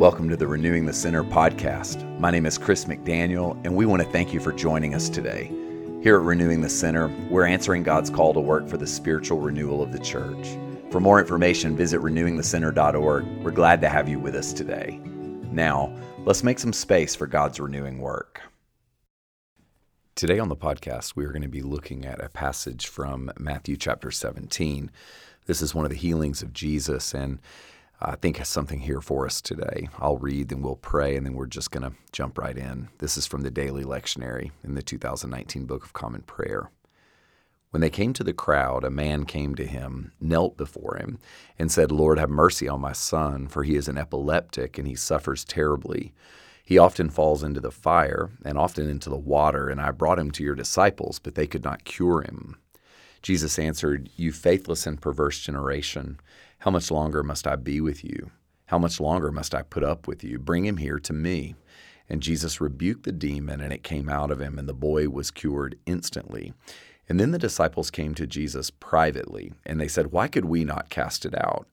Welcome to the Renewing the Center podcast. My name is Chris McDaniel, and we want to thank you for joining us today. Here at Renewing the Center, we're answering God's call to work for the spiritual renewal of the church. For more information, visit renewingthecenter.org. We're glad to have you with us today. Now, let's make some space for God's renewing work. Today on the podcast, we are going to be looking at a passage from Matthew chapter 17. This is one of the healings of Jesus, and I think has something here for us today. I'll read, then we'll pray, and then we're just going to jump right in. This is from the Daily Lectionary in the 2019 Book of Common Prayer. When they came to the crowd, a man came to him, knelt before him, and said, Lord, have mercy on my son, for he is an epileptic and he suffers terribly. He often falls into the fire and often into the water, and I brought him to your disciples, but they could not cure him. Jesus answered, You faithless and perverse generation. How much longer must I be with you? How much longer must I put up with you? Bring him here to me. And Jesus rebuked the demon, and it came out of him, and the boy was cured instantly. And then the disciples came to Jesus privately, and they said, Why could we not cast it out?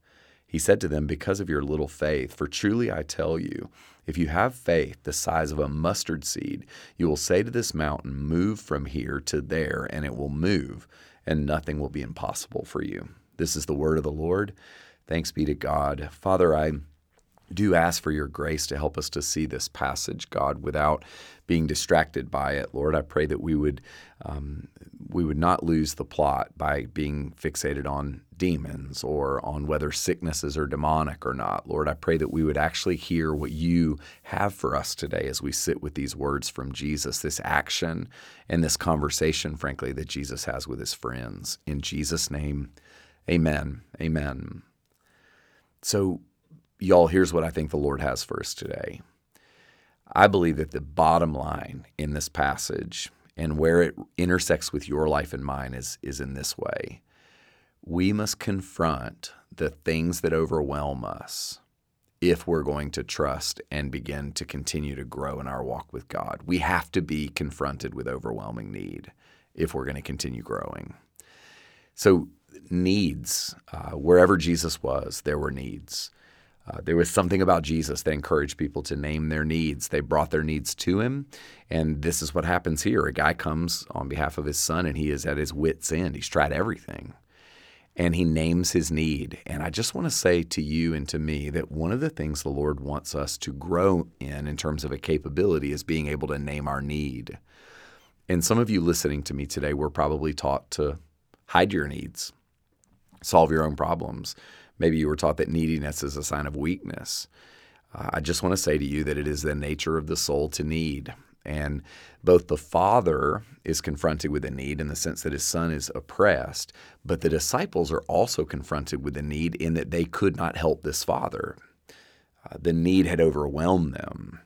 He said to them, Because of your little faith. For truly I tell you, if you have faith the size of a mustard seed, you will say to this mountain, Move from here to there, and it will move, and nothing will be impossible for you. This is the word of the Lord. Thanks be to God. Father, I do ask for your grace to help us to see this passage, God, without being distracted by it. Lord, I pray that we would um, we would not lose the plot by being fixated on demons or on whether sicknesses are demonic or not. Lord, I pray that we would actually hear what you have for us today as we sit with these words from Jesus, this action and this conversation, frankly, that Jesus has with his friends. In Jesus' name. Amen. Amen. So, y'all, here's what I think the Lord has for us today. I believe that the bottom line in this passage and where it intersects with your life and mine is, is in this way. We must confront the things that overwhelm us if we're going to trust and begin to continue to grow in our walk with God. We have to be confronted with overwhelming need if we're going to continue growing. So, needs. Uh, wherever Jesus was, there were needs. Uh, there was something about Jesus that encouraged people to name their needs. They brought their needs to him. And this is what happens here. A guy comes on behalf of his son and he is at his wits' end. He's tried everything. And he names his need. And I just want to say to you and to me that one of the things the Lord wants us to grow in, in terms of a capability, is being able to name our need. And some of you listening to me today were probably taught to hide your needs solve your own problems. Maybe you were taught that neediness is a sign of weakness. Uh, I just want to say to you that it is the nature of the soul to need. And both the father is confronted with a need in the sense that his son is oppressed, but the disciples are also confronted with a need in that they could not help this father. Uh, the need had overwhelmed them.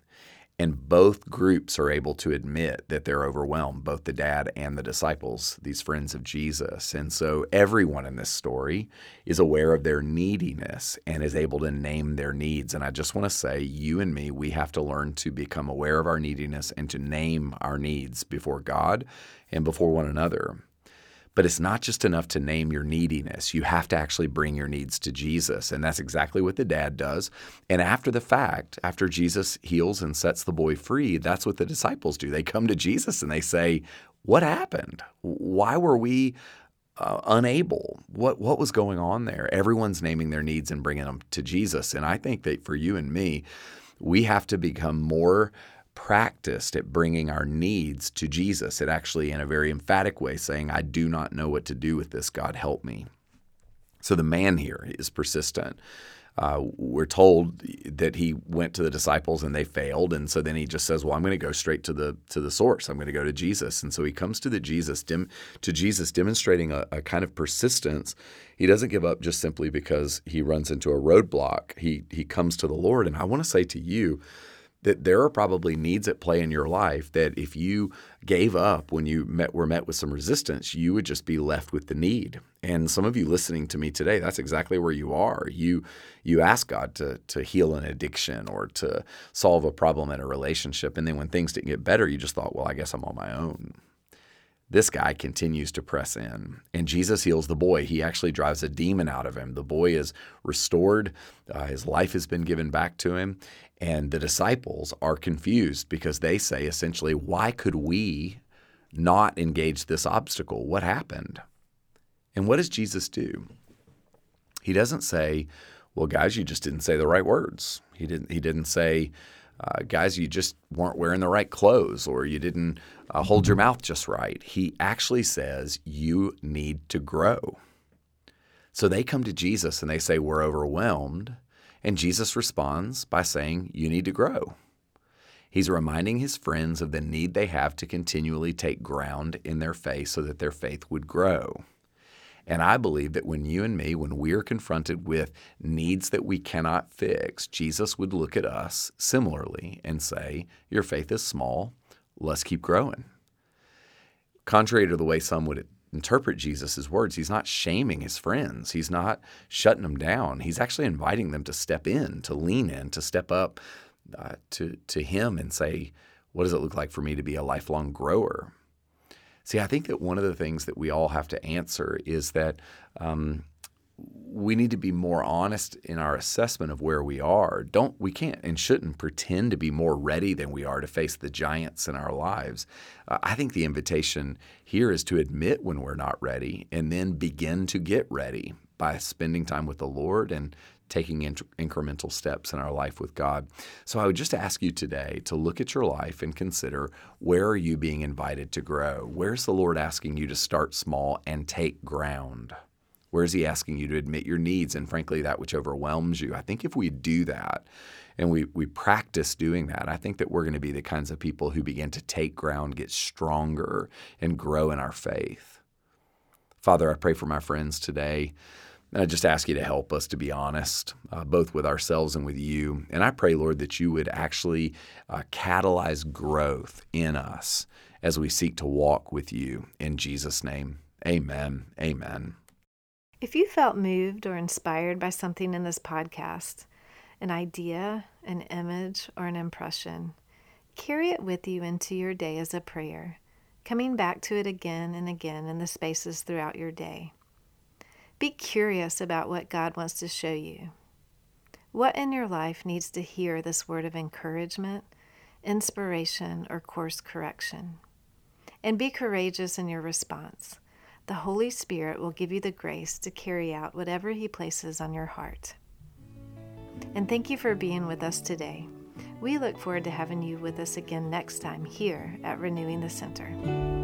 And both groups are able to admit that they're overwhelmed, both the dad and the disciples, these friends of Jesus. And so everyone in this story is aware of their neediness and is able to name their needs. And I just want to say, you and me, we have to learn to become aware of our neediness and to name our needs before God and before one another. But it's not just enough to name your neediness. You have to actually bring your needs to Jesus. And that's exactly what the dad does. And after the fact, after Jesus heals and sets the boy free, that's what the disciples do. They come to Jesus and they say, What happened? Why were we uh, unable? What, what was going on there? Everyone's naming their needs and bringing them to Jesus. And I think that for you and me, we have to become more practiced at bringing our needs to Jesus. It actually, in a very emphatic way, saying, I do not know what to do with this. God, help me. So the man here is persistent. Uh, we're told that he went to the disciples and they failed, and so then he just says, "Well, I'm going to go straight to the to the source. I'm going to go to Jesus." And so he comes to the Jesus dim, to Jesus, demonstrating a, a kind of persistence. He doesn't give up just simply because he runs into a roadblock. He he comes to the Lord, and I want to say to you that there are probably needs at play in your life that if you gave up when you met, were met with some resistance, you would just be left with the need. And some of you listening to me today, that's exactly where you are. You you ask God to to heal an addiction or to solve a problem in a relationship, and then when things didn't get better, you just thought, well, I guess I'm on my own. This guy continues to press in, and Jesus heals the boy. He actually drives a demon out of him. The boy is restored, uh, his life has been given back to him, And the disciples are confused because they say essentially, why could we not engage this obstacle? What happened? And what does Jesus do? He doesn't say, well, guys, you just didn't say the right words. He didn't, he didn't say, uh, guys, you just weren't wearing the right clothes or you didn't uh, hold your mouth just right. He actually says, you need to grow. So they come to Jesus and they say, We're overwhelmed. And Jesus responds by saying, You need to grow. He's reminding his friends of the need they have to continually take ground in their faith so that their faith would grow. And I believe that when you and me, when we are confronted with needs that we cannot fix, Jesus would look at us similarly and say, Your faith is small. Let's keep growing. Contrary to the way some would interpret Jesus' words, he's not shaming his friends. He's not shutting them down. He's actually inviting them to step in, to lean in, to step up uh, to, to him and say, What does it look like for me to be a lifelong grower? See, I think that one of the things that we all have to answer is that um, we need to be more honest in our assessment of where we are. Don't we can't and shouldn't pretend to be more ready than we are to face the giants in our lives. Uh, I think the invitation here is to admit when we're not ready and then begin to get ready by spending time with the Lord and taking incremental steps in our life with God. So I would just ask you today to look at your life and consider where are you being invited to grow? Where's the Lord asking you to start small and take ground? Where is He asking you to admit your needs and, frankly, that which overwhelms you? I think if we do that and we, we practice doing that, I think that we're going to be the kinds of people who begin to take ground, get stronger, and grow in our faith. Father, I pray for my friends today. And I just ask you to help us to be honest, uh, both with ourselves and with you. And I pray, Lord, that you would actually uh, catalyze growth in us as we seek to walk with you. In Jesus' name, amen. Amen. If you felt moved or inspired by something in this podcast, an idea, an image, or an impression, carry it with you into your day as a prayer, coming back to it again and again in the spaces throughout your day. Be curious about what God wants to show you. What in your life needs to hear this word of encouragement, inspiration, or course correction? And be courageous in your response the Holy Spirit will give you the grace to carry out whatever He places on your heart. And thank you for being with us today. We look forward to having you with us again next time here at Renewing the Center.